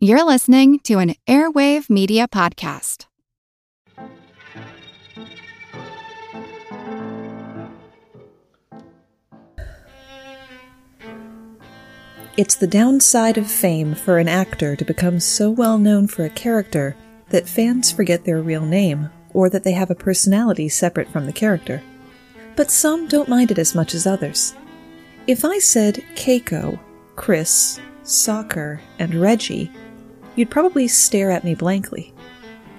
You're listening to an Airwave Media Podcast. It's the downside of fame for an actor to become so well known for a character that fans forget their real name or that they have a personality separate from the character. But some don't mind it as much as others. If I said Keiko, Chris, Soccer, and Reggie, you'd probably stare at me blankly.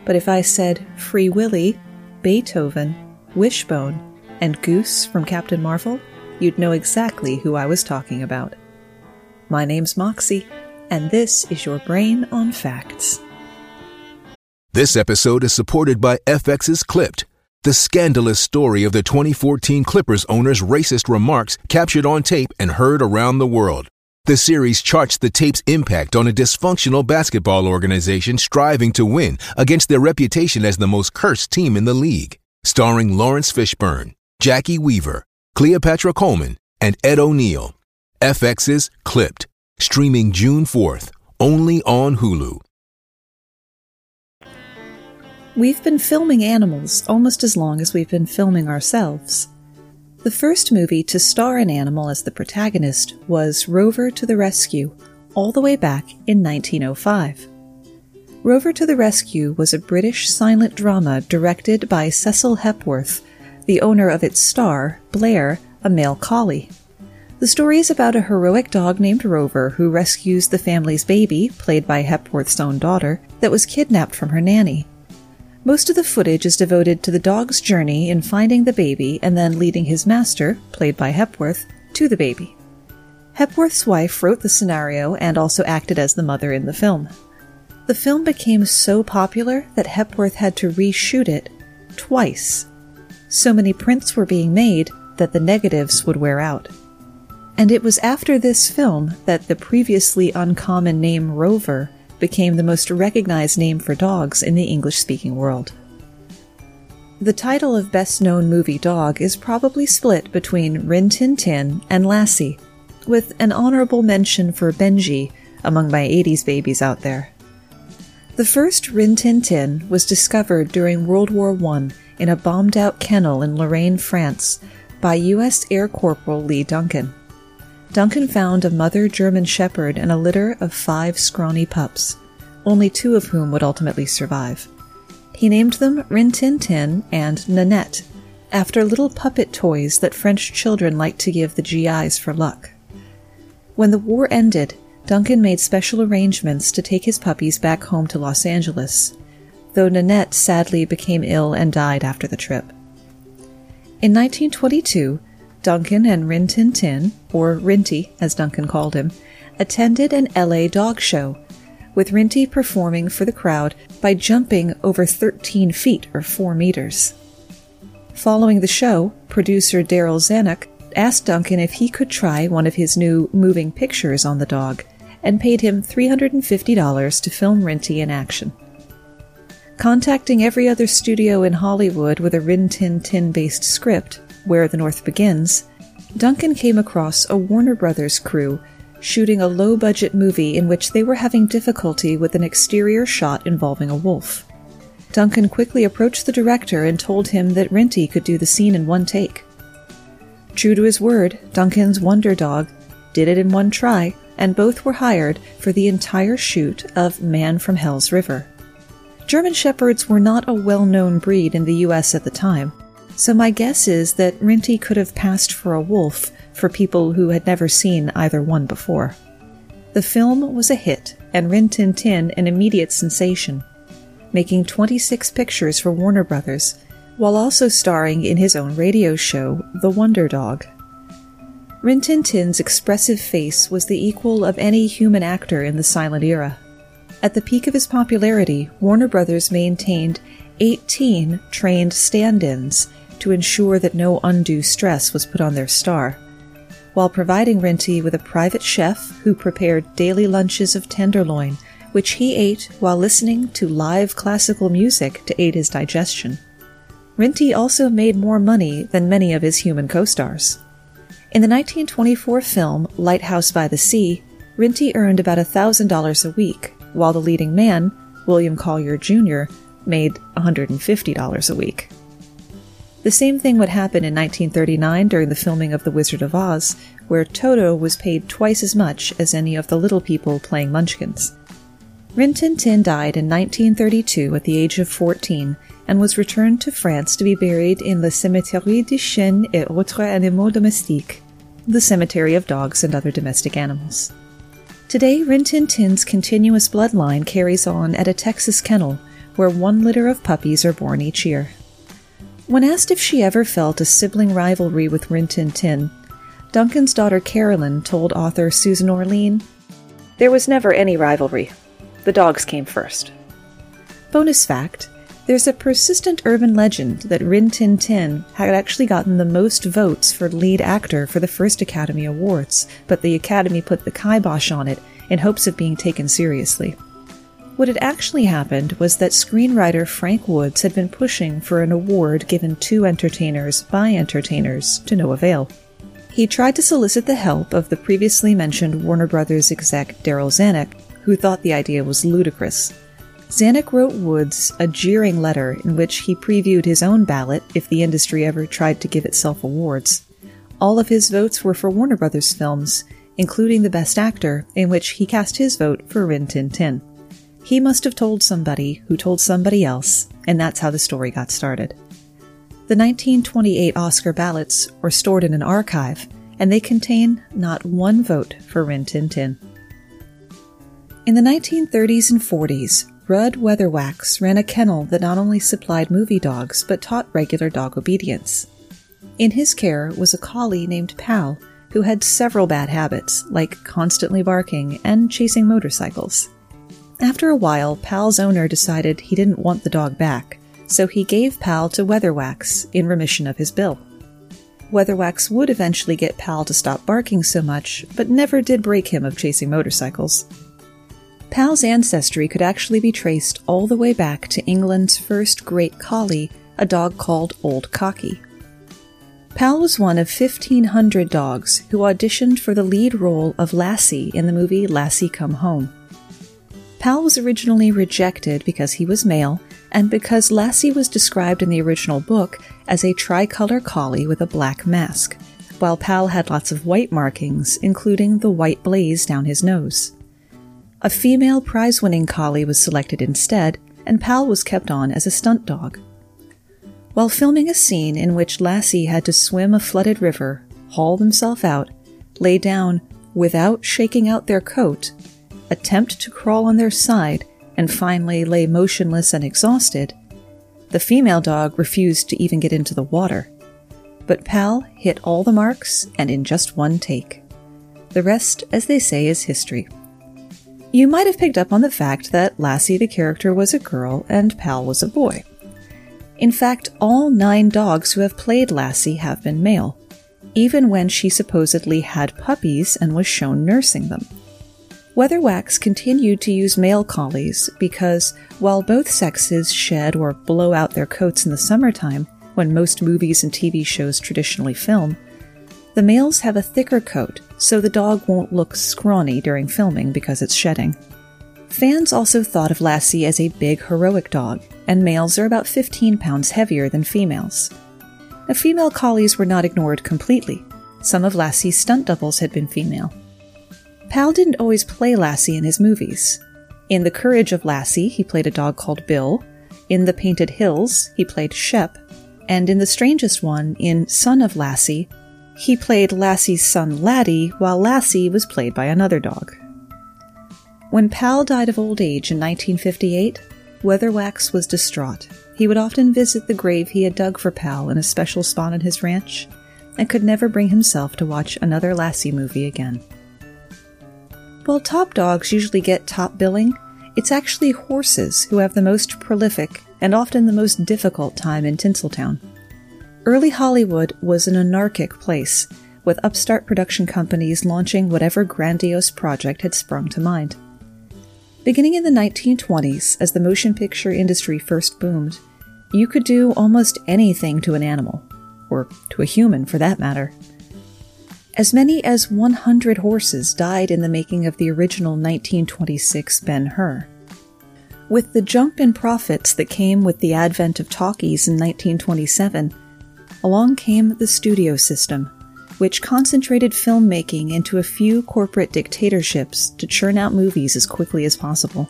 But if I said Free Willy, Beethoven, Wishbone, and Goose from Captain Marvel, you'd know exactly who I was talking about. My name's Moxie, and this is your Brain on Facts. This episode is supported by FX's Clipped, the scandalous story of the 2014 Clippers owner's racist remarks captured on tape and heard around the world. The series charts the tape's impact on a dysfunctional basketball organization striving to win against their reputation as the most cursed team in the league. Starring Laurence Fishburne, Jacki Weaver, Cleopatra Coleman, and Ed O'Neill. FX's Clipped, streaming June 4th, only on Hulu. We've been filming animals almost as long as we've been filming ourselves. The first movie to star an animal as the protagonist was Rover to the Rescue, all the way back in 1905. Rover to the Rescue was a British silent drama directed by Cecil Hepworth, the owner of its star, Blair, a male collie. The story is about a heroic dog named Rover who rescues the family's baby, played by Hepworth's own daughter, that was kidnapped from her nanny. Most of the footage is devoted to the dog's journey in finding the baby and then leading his master, played by Hepworth, to the baby. Hepworth's wife wrote the scenario and also acted as the mother in the film. The film became so popular that Hepworth had to reshoot it twice. So many prints were being made that the negatives would wear out. And it was after this film that the previously uncommon name Rover became the most recognized name for dogs in the English speaking world. The title of best known movie dog is probably split between Rin Tin Tin and Lassie, with an honorable mention for Benji among my 80s babies out there. The first Rin Tin Tin was discovered during World War I in a bombed out kennel in Lorraine, France, by U.S. Air Corporal Lee Duncan. Duncan found a mother German Shepherd and a litter of five scrawny pups, only two of whom would ultimately survive. He named them Rin Tin Tin and Nanette, after little puppet toys that French children liked to give the GIs for luck. When the war ended, Duncan made special arrangements to take his puppies back home to Los Angeles, though Nanette sadly became ill and died after the trip. In 1922, Duncan and Rin Tin Tin, or Rinty as Duncan called him, attended an LA dog show, with Rinty performing for the crowd by jumping over 13 feet or 4 meters. Following the show, producer Darryl Zanuck asked Duncan if he could try one of his new moving pictures on the dog and paid him $350 to film Rinty in action. Contacting every other studio in Hollywood with a Rin Tin Tin based script, where the North Begins, Duncan came across a Warner Brothers crew shooting a low budget movie in which they were having difficulty with an exterior shot involving a wolf. Duncan quickly approached the director and told him that Rinty could do the scene in one take. True to his word, Duncan's Wonder Dog did it in one try, and both were hired for the entire shoot of Man from Hell's River. German Shepherds were not a well known breed in the US at the time, so my guess is that Rinty could have passed for a wolf for people who had never seen either one before. The film was a hit and Rin Tin Tin an immediate sensation, making 26 pictures for Warner Brothers, while also starring in his own radio show, The Wonder Dog. Rin Tin Tin's expressive face was the equal of any human actor in the silent era. At the peak of his popularity, Warner Brothers maintained 18 trained stand ins to ensure that no undue stress was put on their star, while providing Rinty with a private chef who prepared daily lunches of tenderloin, which he ate while listening to live classical music to aid his digestion. Rinty also made more money than many of his human co stars. In the 1924 film Lighthouse by the Sea, Rinty earned about $1,000 a week, while the leading man, William Collier Jr., made $150 a week. The same thing would happen in 1939 during the filming of The Wizard of Oz, where Toto was paid twice as much as any of the little people playing Munchkins. Rin Tin Tin died in 1932 at the age of 14 and was returned to France to be buried in Le Cimetière des Chiens et Autres Animaux Domestiques, the cemetery of dogs and other domestic animals. Today, Rin Tin Tin's continuous bloodline carries on at a Texas kennel where one litter of puppies are born each year. When asked if she ever felt a sibling rivalry with Rin Tin Tin, Duncan's daughter Carolyn told author Susan Orlean, There was never any rivalry. The dogs came first. Bonus fact there's a persistent urban legend that Rin Tin Tin had actually gotten the most votes for lead actor for the first Academy Awards, but the Academy put the kibosh on it in hopes of being taken seriously. What had actually happened was that screenwriter Frank Woods had been pushing for an award given to entertainers by entertainers to no avail. He tried to solicit the help of the previously mentioned Warner Brothers exec Darryl Zanuck, who thought the idea was ludicrous. Zanuck wrote Woods a jeering letter in which he previewed his own ballot if the industry ever tried to give itself awards. All of his votes were for Warner Brothers films, including the Best Actor, in which he cast his vote for Rin Tin Tin. He must have told somebody who told somebody else, and that's how the story got started. The 1928 Oscar ballots were stored in an archive, and they contain not one vote for Rin Tin Tin. In the 1930s and 40s, Rudd Weatherwax ran a kennel that not only supplied movie dogs but taught regular dog obedience. In his care was a collie named Pal, who had several bad habits, like constantly barking and chasing motorcycles. After a while, Pal's owner decided he didn't want the dog back, so he gave Pal to Weatherwax in remission of his bill. Weatherwax would eventually get Pal to stop barking so much, but never did break him of chasing motorcycles. Pal's ancestry could actually be traced all the way back to England's first great collie, a dog called Old Cocky. Pal was one of 1,500 dogs who auditioned for the lead role of Lassie in the movie Lassie Come Home. Pal was originally rejected because he was male and because Lassie was described in the original book as a tricolor collie with a black mask, while Pal had lots of white markings, including the white blaze down his nose. A female prize winning collie was selected instead, and Pal was kept on as a stunt dog. While filming a scene in which Lassie had to swim a flooded river, haul themselves out, lay down without shaking out their coat, attempt to crawl on their side, and finally lay motionless and exhausted, the female dog refused to even get into the water. But Pal hit all the marks and in just one take. The rest, as they say, is history. You might have picked up on the fact that Lassie the character was a girl and Pal was a boy. In fact, all nine dogs who have played Lassie have been male, even when she supposedly had puppies and was shown nursing them. Weatherwax continued to use male collies because while both sexes shed or blow out their coats in the summertime, when most movies and TV shows traditionally film, the males have a thicker coat so the dog won't look scrawny during filming because it's shedding. Fans also thought of Lassie as a big, heroic dog, and males are about 15 pounds heavier than females. The female collies were not ignored completely. Some of Lassie's stunt doubles had been female. Pal didn't always play Lassie in his movies. In The Courage of Lassie, he played a dog called Bill. In The Painted Hills, he played Shep. And in the strangest one, in Son of Lassie, he played Lassie's son Laddie, while Lassie was played by another dog. When Pal died of old age in 1958, Weatherwax was distraught. He would often visit the grave he had dug for Pal in a special spot on his ranch, and could never bring himself to watch another Lassie movie again. While top dogs usually get top billing, it's actually horses who have the most prolific and often the most difficult time in Tinseltown. Early Hollywood was an anarchic place, with upstart production companies launching whatever grandiose project had sprung to mind. Beginning in the 1920s, as the motion picture industry first boomed, you could do almost anything to an animal, or to a human for that matter. As many as 100 horses died in the making of the original 1926 Ben Hur. With the jump in profits that came with the advent of talkies in 1927, along came the studio system, which concentrated filmmaking into a few corporate dictatorships to churn out movies as quickly as possible.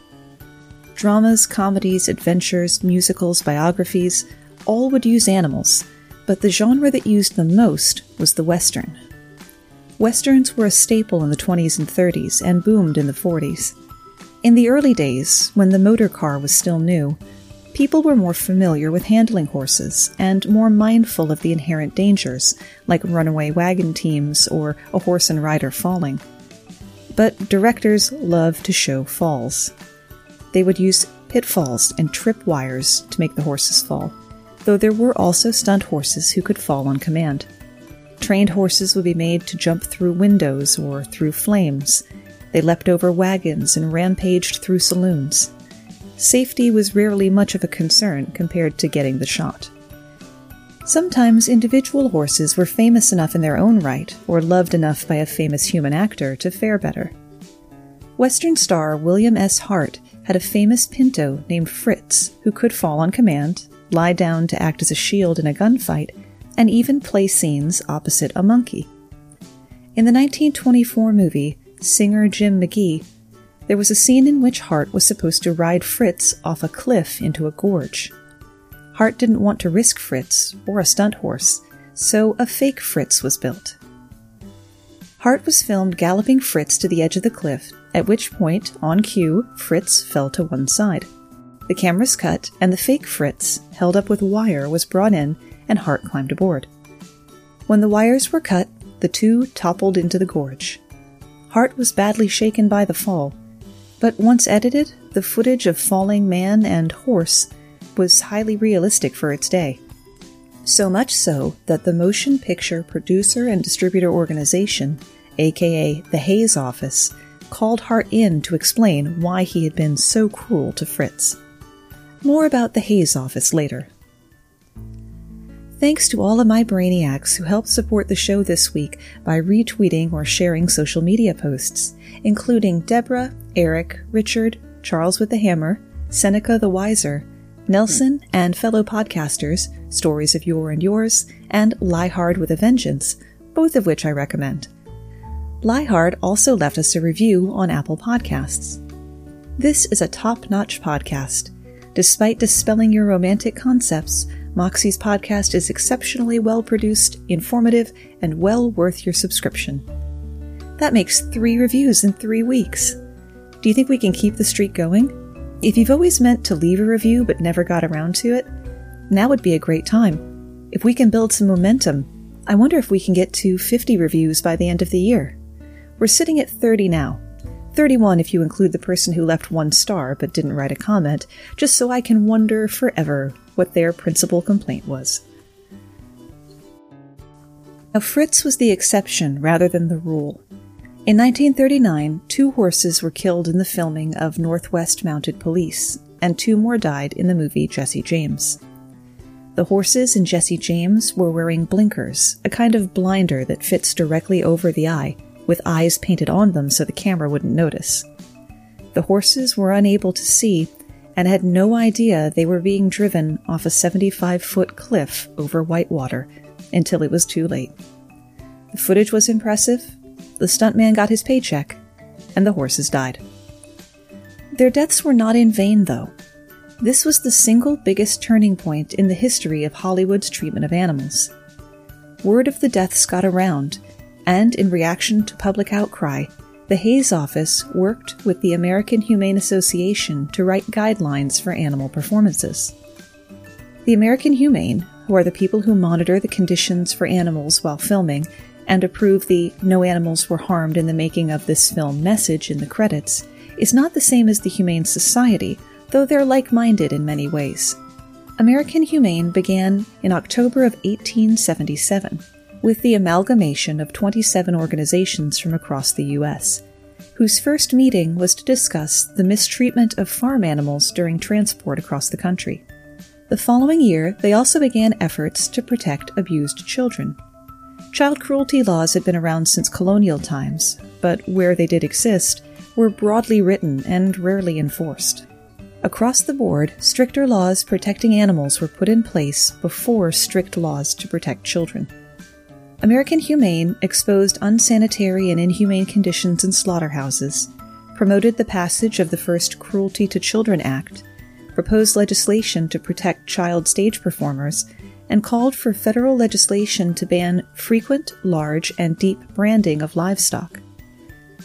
Dramas, comedies, adventures, musicals, biographies all would use animals, but the genre that used them most was the Western. Westerns were a staple in the 20s and 30s and boomed in the 40s. In the early days, when the motor car was still new, people were more familiar with handling horses and more mindful of the inherent dangers, like runaway wagon teams or a horse and rider falling. But directors loved to show falls. They would use pitfalls and trip wires to make the horses fall, though there were also stunt horses who could fall on command. Trained horses would be made to jump through windows or through flames, they leapt over wagons and rampaged through saloons. Safety was rarely much of a concern compared to getting the shot. Sometimes individual horses were famous enough in their own right, or loved enough by a famous human actor, to fare better. Western star William S. Hart had a famous pinto named Fritz who could fall on command, lie down to act as a shield in a gunfight, and even play scenes opposite a monkey. In the 1924 movie, singer Jim McKee, there was a scene in which Hart was supposed to ride Fritz off a cliff into a gorge. Hart didn't want to risk Fritz or a stunt horse, so a fake Fritz was built. Hart was filmed galloping Fritz to the edge of the cliff, at which point, on cue, Fritz fell to one side. The cameras cut, and the fake Fritz, held up with wire, was brought in, and Hart climbed aboard. When the wires were cut, the two toppled into the gorge. Hart was badly shaken by the fall, but once edited, the footage of falling man and horse was highly realistic for its day. So much so that the Motion Picture Producer and Distributor Organization, aka the Hays Office, called Hart in to explain why he had been so cruel to Fritz. More about the Hays Office later. Thanks to all of my brainiacs who helped support the show this week by retweeting or sharing social media posts, including Deborah, Eric, Richard, Charles with the Hammer, Seneca the Wiser, Nelson, and fellow podcasters, Stories of Yore and Yours, and Lie Hard with a Vengeance, both of which I recommend. Lie Hard also left us a review on Apple Podcasts. This is a top notch podcast. Despite dispelling your romantic concepts, Moxie's podcast is exceptionally well produced, informative, and well worth your subscription. That makes three reviews in three weeks. Do you think we can keep the streak going? If you've always meant to leave a review but never got around to it, now would be a great time. If we can build some momentum, I wonder if we can get to 50 reviews by the end of the year. We're sitting at 30 now. 31 if you include the person who left one star but didn't write a comment, just so I can wonder forever what their principal complaint was. Now, Fritz was the exception rather than the rule. In 1939, two horses were killed in the filming of Northwest Mounted Police, and two more died in the movie Jesse James. The horses in Jesse James were wearing blinkers, a kind of blinder that fits directly over the eye, with eyes painted on them so the camera wouldn't notice. The horses were unable to see and had no idea they were being driven off a 75 foot cliff over Whitewater until it was too late. The footage was impressive, the stuntman got his paycheck, and the horses died. Their deaths were not in vain, though. This was the single biggest turning point in the history of Hollywood's treatment of animals. Word of the deaths got around, and in reaction to public outcry, the Hays Office worked with the American Humane Association to write guidelines for animal performances. The American Humane, who are the people who monitor the conditions for animals while filming and approve the no animals were harmed in the making of this film message in the credits, is not the same as the Humane Society, though they're like minded in many ways. American Humane began in October of 1877 with the amalgamation of 27 organizations from across the U.S., whose first meeting was to discuss the mistreatment of farm animals during transport across the country. The following year, they also began efforts to protect abused children. Child cruelty laws had been around since colonial times, but where they did exist, were broadly written and rarely enforced. Across the board, stricter laws protecting animals were put in place before strict laws to protect children. American Humane exposed unsanitary and inhumane conditions in slaughterhouses, promoted the passage of the first Cruelty to Children Act, proposed legislation to protect child stage performers, and called for federal legislation to ban frequent, large, and deep branding of livestock.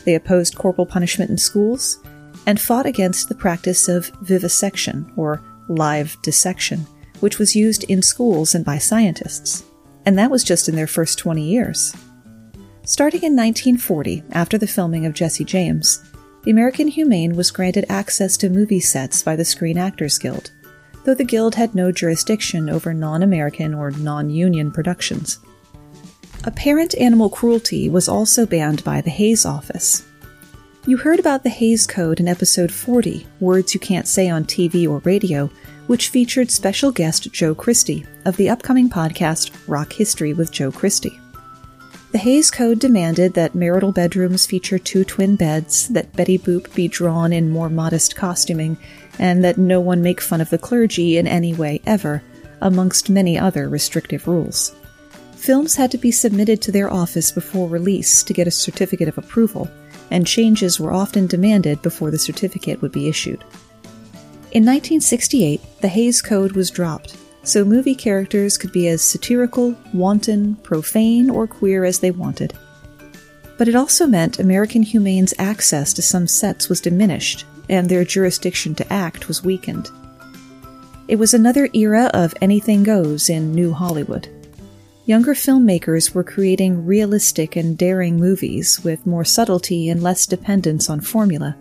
They opposed corporal punishment in schools and fought against the practice of vivisection, or live dissection, which was used in schools and by scientists and that was just in their first 20 years. Starting in 1940, after the filming of Jesse James, the American Humane was granted access to movie sets by the Screen Actors Guild, though the Guild had no jurisdiction over non American or non union productions. Apparent animal cruelty was also banned by the Hays Office. You heard about the Hays Code in episode 40, Words You Can't Say on TV or Radio, which featured special guest Joe Christie of the upcoming podcast Rock History with Joe Christie. The Hays Code demanded that marital bedrooms feature two twin beds, that Betty Boop be drawn in more modest costuming, and that no one make fun of the clergy in any way ever, amongst many other restrictive rules. Films had to be submitted to their office before release to get a certificate of approval, and changes were often demanded before the certificate would be issued. In 1968, the Hays Code was dropped, so movie characters could be as satirical, wanton, profane, or queer as they wanted. But it also meant American Humane's access to some sets was diminished, and their jurisdiction to act was weakened. It was another era of anything goes in New Hollywood. Younger filmmakers were creating realistic and daring movies with more subtlety and less dependence on formula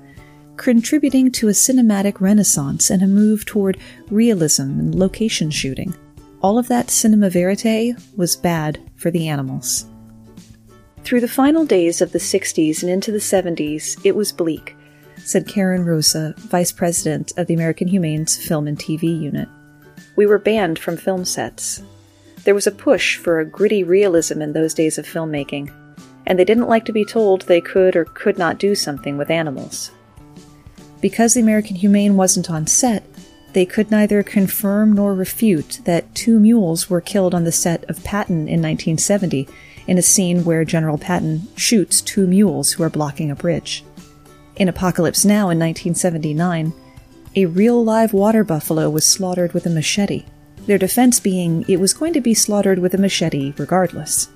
contributing to a cinematic renaissance and a move toward realism and location shooting. All of that cinema verite was bad for the animals. Through the final days of the 60s and into the 70s, it was bleak, said Karen Rosa, vice president of the American Humane's Film and TV unit. We were banned from film sets. There was a push for a gritty realism in those days of filmmaking, and they didn't like to be told they could or could not do something with animals. Because the American Humane wasn't on set, they could neither confirm nor refute that two mules were killed on the set of Patton in 1970 in a scene where General Patton shoots two mules who are blocking a bridge. In Apocalypse Now in 1979, a real live water buffalo was slaughtered with a machete, their defense being it was going to be slaughtered with a machete regardless.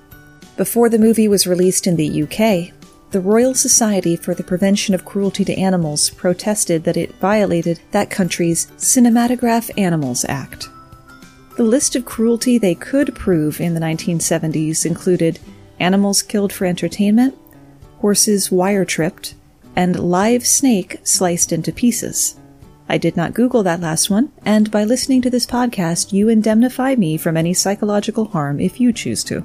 Before the movie was released in the UK, the Royal Society for the Prevention of Cruelty to Animals protested that it violated that country's Cinematograph Animals Act. The list of cruelty they could prove in the 1970s included animals killed for entertainment, horses wire tripped, and live snake sliced into pieces. I did not Google that last one, and by listening to this podcast, you indemnify me from any psychological harm if you choose to.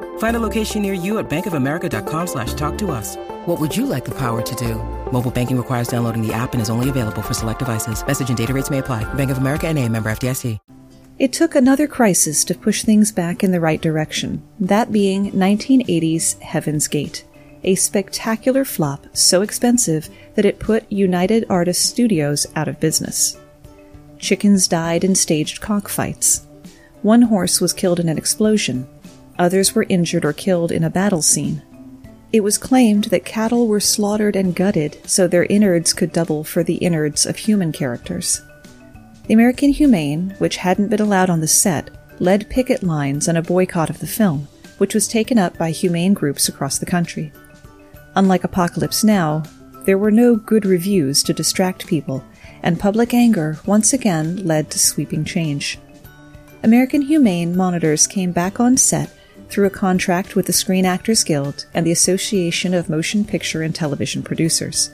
Find a location near you at bankofamerica.com slash talk to us. What would you like the power to do? Mobile banking requires downloading the app and is only available for select devices. Message and data rates may apply. Bank of America and a member FDIC. It took another crisis to push things back in the right direction, that being 1980's Heaven's Gate, a spectacular flop so expensive that it put United Artists Studios out of business. Chickens died in staged cockfights. One horse was killed in an explosion. Others were injured or killed in a battle scene. It was claimed that cattle were slaughtered and gutted so their innards could double for the innards of human characters. The American Humane, which hadn't been allowed on the set, led picket lines and a boycott of the film, which was taken up by humane groups across the country. Unlike Apocalypse Now, there were no good reviews to distract people, and public anger once again led to sweeping change. American Humane monitors came back on set through a contract with the Screen Actors Guild and the Association of Motion Picture and Television Producers.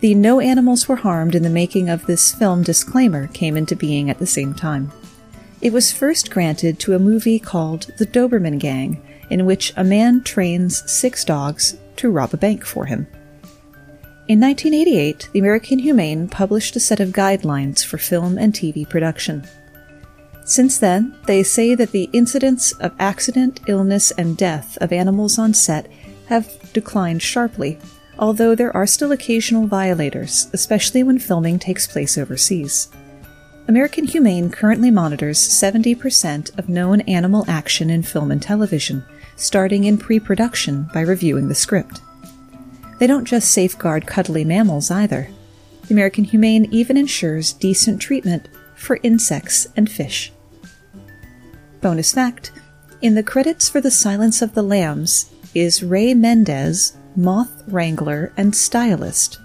The No Animals Were Harmed in the Making of This Film disclaimer came into being at the same time. It was first granted to a movie called The Doberman Gang, in which a man trains six dogs to rob a bank for him. In 1988, the American Humane published a set of guidelines for film and TV production. Since then, they say that the incidence of accident, illness, and death of animals on set have declined sharply, although there are still occasional violators, especially when filming takes place overseas. American Humane currently monitors 70% of known animal action in film and television, starting in pre production by reviewing the script. They don't just safeguard cuddly mammals either. The American Humane even ensures decent treatment for insects and fish. Bonus fact In the credits for The Silence of the Lambs is Ray Mendez, moth wrangler and stylist.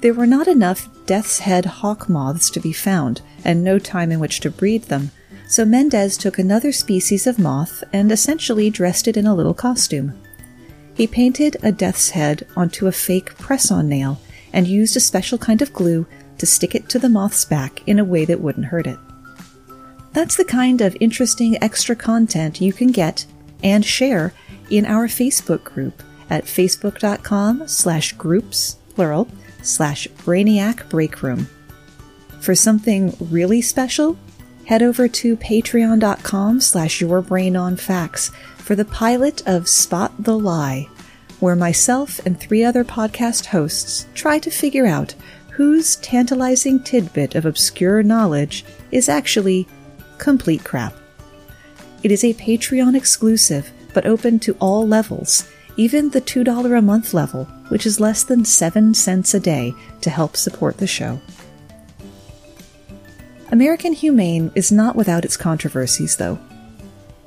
There were not enough death's head hawk moths to be found, and no time in which to breed them, so Mendez took another species of moth and essentially dressed it in a little costume. He painted a death's head onto a fake press on nail and used a special kind of glue to stick it to the moth's back in a way that wouldn't hurt it. That's the kind of interesting extra content you can get and share in our Facebook group at facebook.com slash groups, plural, slash brainiac breakroom. For something really special, head over to patreon.com slash yourbrainonfacts for the pilot of Spot the Lie, where myself and three other podcast hosts try to figure out whose tantalizing tidbit of obscure knowledge is actually complete crap. It is a Patreon exclusive, but open to all levels, even the $2 a month level, which is less than 7 cents a day to help support the show. American Humane is not without its controversies, though.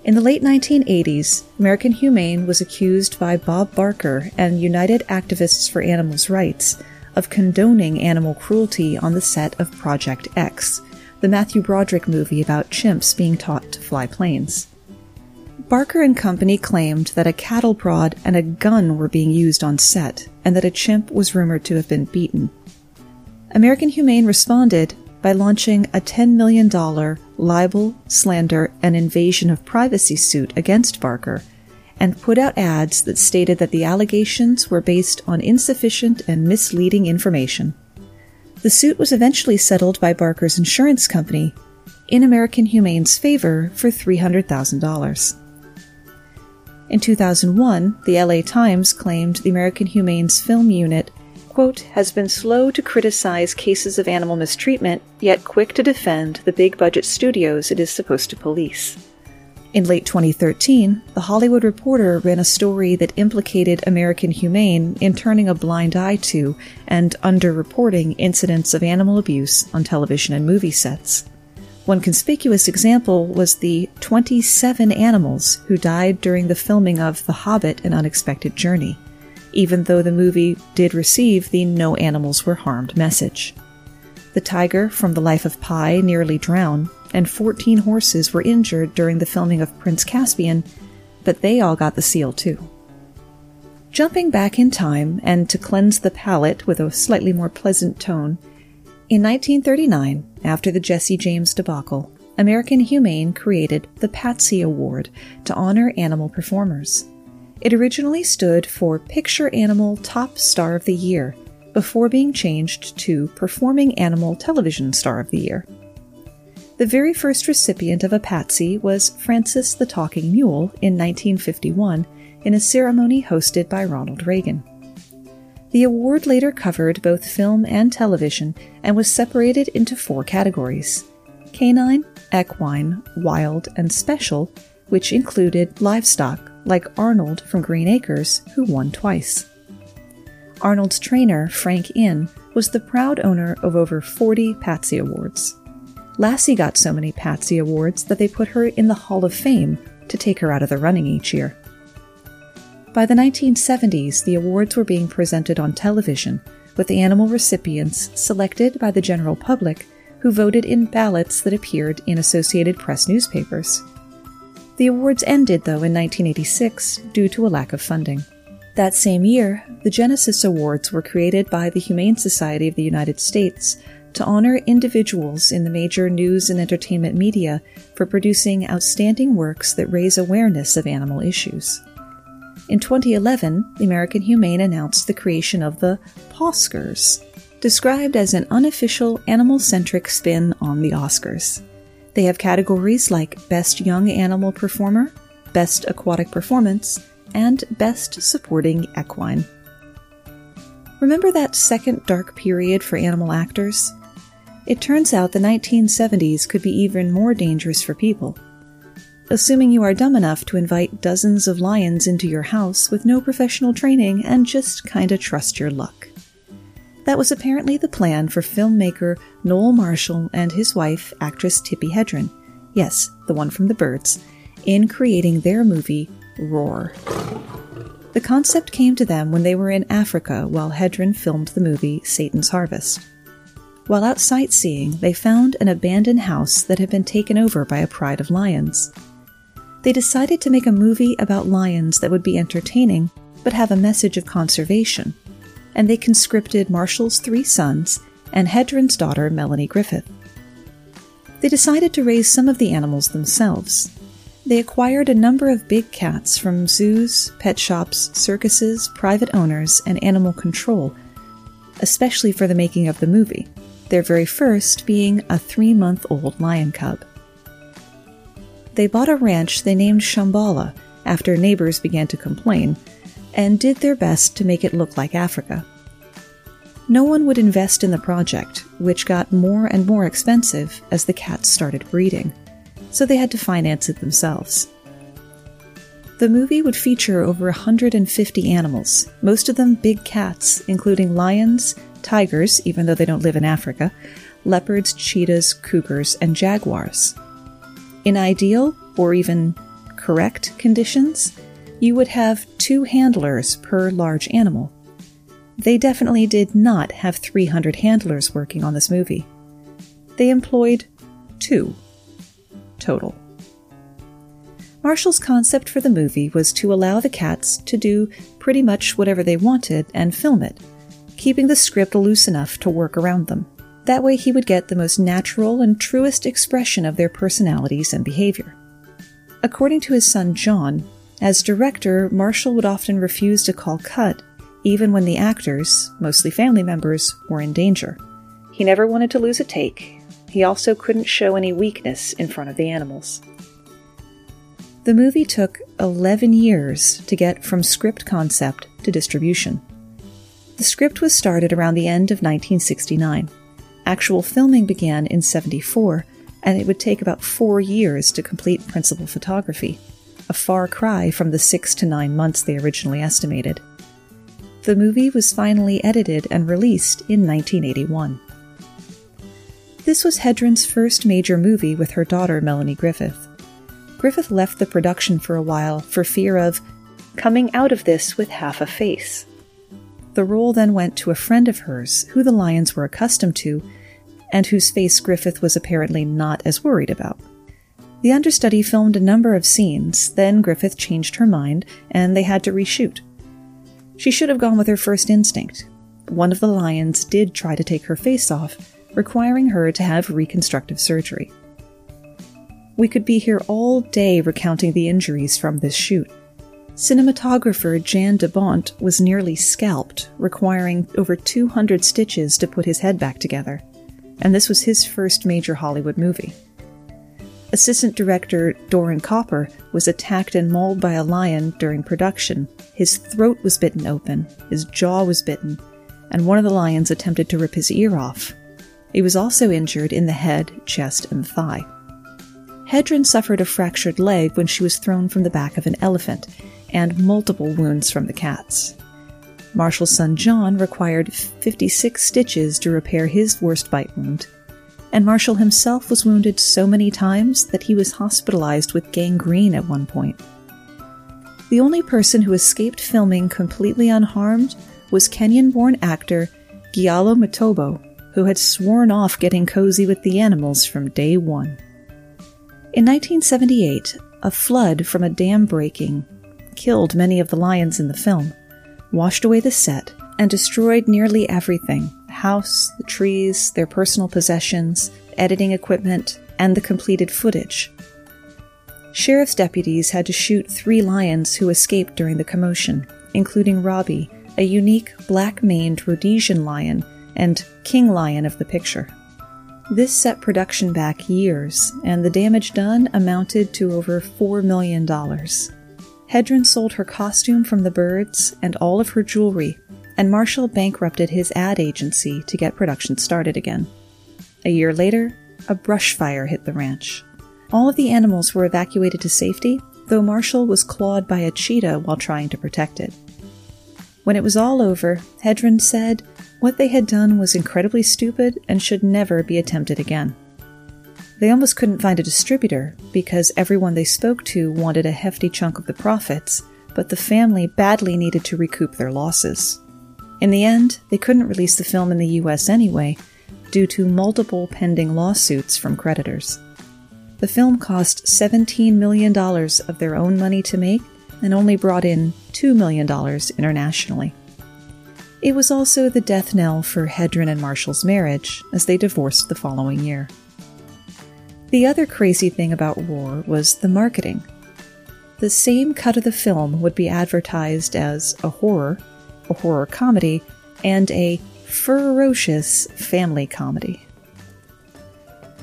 In the late 1980s, American Humane was accused by Bob Barker and United Activists for Animals' Rights of condoning animal cruelty on the set of Project X, the Matthew Broderick movie about chimps being taught to fly planes. Barker and Company claimed that a cattle prod and a gun were being used on set, and that a chimp was rumored to have been beaten. American Humane responded by launching a $10 million libel, slander, and invasion of privacy suit against Barker and put out ads that stated that the allegations were based on insufficient and misleading information. The suit was eventually settled by Barker's insurance company in American Humane's favor for $300,000. In 2001, the LA Times claimed the American Humane's film unit quote, has been slow to criticize cases of animal mistreatment, yet quick to defend the big budget studios it is supposed to police. In late 2013, The Hollywood Reporter ran a story that implicated American Humane in turning a blind eye to and underreporting incidents of animal abuse on television and movie sets. One conspicuous example was the 27 animals who died during the filming of The Hobbit An Unexpected Journey even though the movie did receive the no animals were harmed message. The tiger from The Life of Pi nearly drowned, and 14 horses were injured during the filming of Prince Caspian, but they all got the seal too. Jumping back in time and to cleanse the palate with a slightly more pleasant tone, in 1939, after the Jesse James debacle, American Humane created the Patsy Award to honor animal performers. It originally stood for Picture Animal Top Star of the Year before being changed to Performing Animal Television Star of the Year. The very first recipient of a Patsy was Francis the Talking Mule in 1951 in a ceremony hosted by Ronald Reagan. The award later covered both film and television and was separated into four categories canine, equine, wild, and special, which included livestock, like Arnold from Green Acres, who won twice. Arnold's trainer, Frank Inn, was the proud owner of over 40 Patsy Awards. Lassie got so many Patsy Awards that they put her in the Hall of Fame to take her out of the running each year. By the 1970s, the awards were being presented on television, with the animal recipients selected by the general public who voted in ballots that appeared in Associated Press newspapers. The awards ended, though, in 1986 due to a lack of funding. That same year, the Genesis Awards were created by the Humane Society of the United States to honor individuals in the major news and entertainment media for producing outstanding works that raise awareness of animal issues. In 2011, the American Humane announced the creation of the Pawscars, described as an unofficial animal centric spin on the Oscars. They have categories like Best Young Animal Performer, Best Aquatic Performance, and Best Supporting Equine. Remember that second dark period for animal actors? It turns out the 1970s could be even more dangerous for people. Assuming you are dumb enough to invite dozens of lions into your house with no professional training and just kinda trust your luck. That was apparently the plan for filmmaker Noel Marshall and his wife, actress Tippi Hedren. Yes, the one from the birds, in creating their movie, Roar. The concept came to them when they were in Africa while Hedren filmed the movie Satan's Harvest. While out sightseeing, they found an abandoned house that had been taken over by a pride of lions. They decided to make a movie about lions that would be entertaining but have a message of conservation, and they conscripted Marshall's three sons and Hedren's daughter, Melanie Griffith. They decided to raise some of the animals themselves. They acquired a number of big cats from zoos, pet shops, circuses, private owners, and animal control, especially for the making of the movie their very first being a three month old lion cub. They bought a ranch they named Shambhala after neighbors began to complain, and did their best to make it look like Africa. No one would invest in the project, which got more and more expensive as the cats started breeding, so they had to finance it themselves. The movie would feature over 150 animals, most of them big cats, including lions, tigers, even though they don't live in Africa, leopards, cheetahs, cougars, and jaguars. In ideal, or even correct conditions, you would have two handlers per large animal. They definitely did not have 300 handlers working on this movie. They employed two total. Marshall's concept for the movie was to allow the cats to do pretty much whatever they wanted and film it, keeping the script loose enough to work around them. That way, he would get the most natural and truest expression of their personalities and behavior. According to his son John, as director, Marshall would often refuse to call cut, even when the actors, mostly family members, were in danger. He never wanted to lose a take. He also couldn't show any weakness in front of the animals. The movie took 11 years to get from script concept to distribution. The script was started around the end of 1969. Actual filming began in 74, and it would take about four years to complete principal photography, a far cry from the six to nine months they originally estimated. The movie was finally edited and released in 1981. This was Hedren's first major movie with her daughter Melanie Griffith. Griffith left the production for a while for fear of coming out of this with half a face. The role then went to a friend of hers, who the Lions were accustomed to, and whose face Griffith was apparently not as worried about. The understudy filmed a number of scenes, then Griffith changed her mind, and they had to reshoot. She should have gone with her first instinct. One of the lions did try to take her face off, requiring her to have reconstructive surgery. We could be here all day recounting the injuries from this shoot. Cinematographer Jan de Bont was nearly scalped, requiring over 200 stitches to put his head back together, and this was his first major Hollywood movie. Assistant director Doron Kauper was attacked and mauled by a lion during production. His throat was bitten open, his jaw was bitten, and one of the lions attempted to rip his ear off. He was also injured in the head, chest, and thigh. Hedren suffered a fractured leg when she was thrown from the back of an elephant, and multiple wounds from the cats. Marshall's son John required 56 stitches to repair his worst bite wound. and Marshall himself was wounded so many times that he was hospitalized with gangrene at one point. The only person who escaped filming completely unharmed was Kenyan born actor Kyalo Mativo, who had sworn off getting cozy with the animals from day one. In 1978, a flood from a dam breaking killed many of the lions in the film, washed away the set, and destroyed nearly everything the house, the trees, their personal possessions, editing equipment, and the completed footage. Sheriff's deputies had to shoot three lions who escaped during the commotion, including Robbie, a unique black maned Rhodesian lion and king lion of the picture. This set production back years, and the damage done amounted to over $4 million. Hedren sold her costume from the birds and all of her jewelry, and Marshall bankrupted his ad agency to get production started again. A year later, a brush fire hit the ranch. All of the animals were evacuated to safety, though Marshall was clawed by a cheetah while trying to protect it. When it was all over, Hedren said what they had done was incredibly stupid and should never be attempted again. They almost couldn't find a distributor because everyone they spoke to wanted a hefty chunk of the profits, but the family badly needed to recoup their losses. In the end, they couldn't release the film in the US anyway, due to multiple pending lawsuits from creditors. The film cost $17 million of their own money to make and only brought in $2 million internationally. It was also the death knell for Hedren and Marshall's marriage, as they divorced the following year. The other crazy thing about Roar was the marketing. The same cut of the film would be advertised as a horror, a horror comedy, and a ferocious family comedy.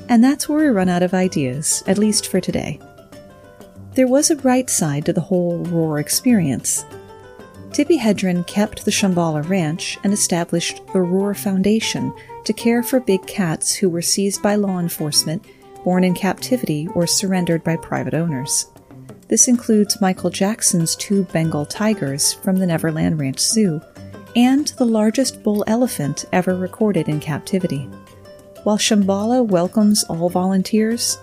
And that's where we run out of ideas, at least for today. There was a bright side to the whole Roar experience. Tippi Hedren kept the Shambala Ranch and established the Roar Foundation to care for big cats who were seized by law enforcement born in captivity or surrendered by private owners. This includes Michael Jackson's two Bengal tigers from the Neverland Ranch Zoo and the largest bull elephant ever recorded in captivity. While Shambala welcomes all volunteers,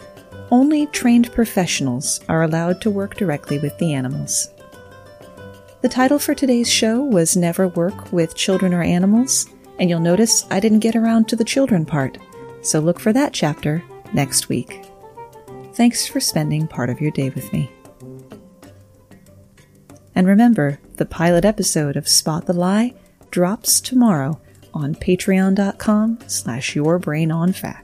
only trained professionals are allowed to work directly with the animals. The title for today's show was Never Work with Children or Animals, and you'll notice I didn't get around to the children part, so look for that chapter next week. Thanks for spending part of your day with me. And remember, the pilot episode of Spot the Lie drops tomorrow on patreon.com slash yourbrainonfacts.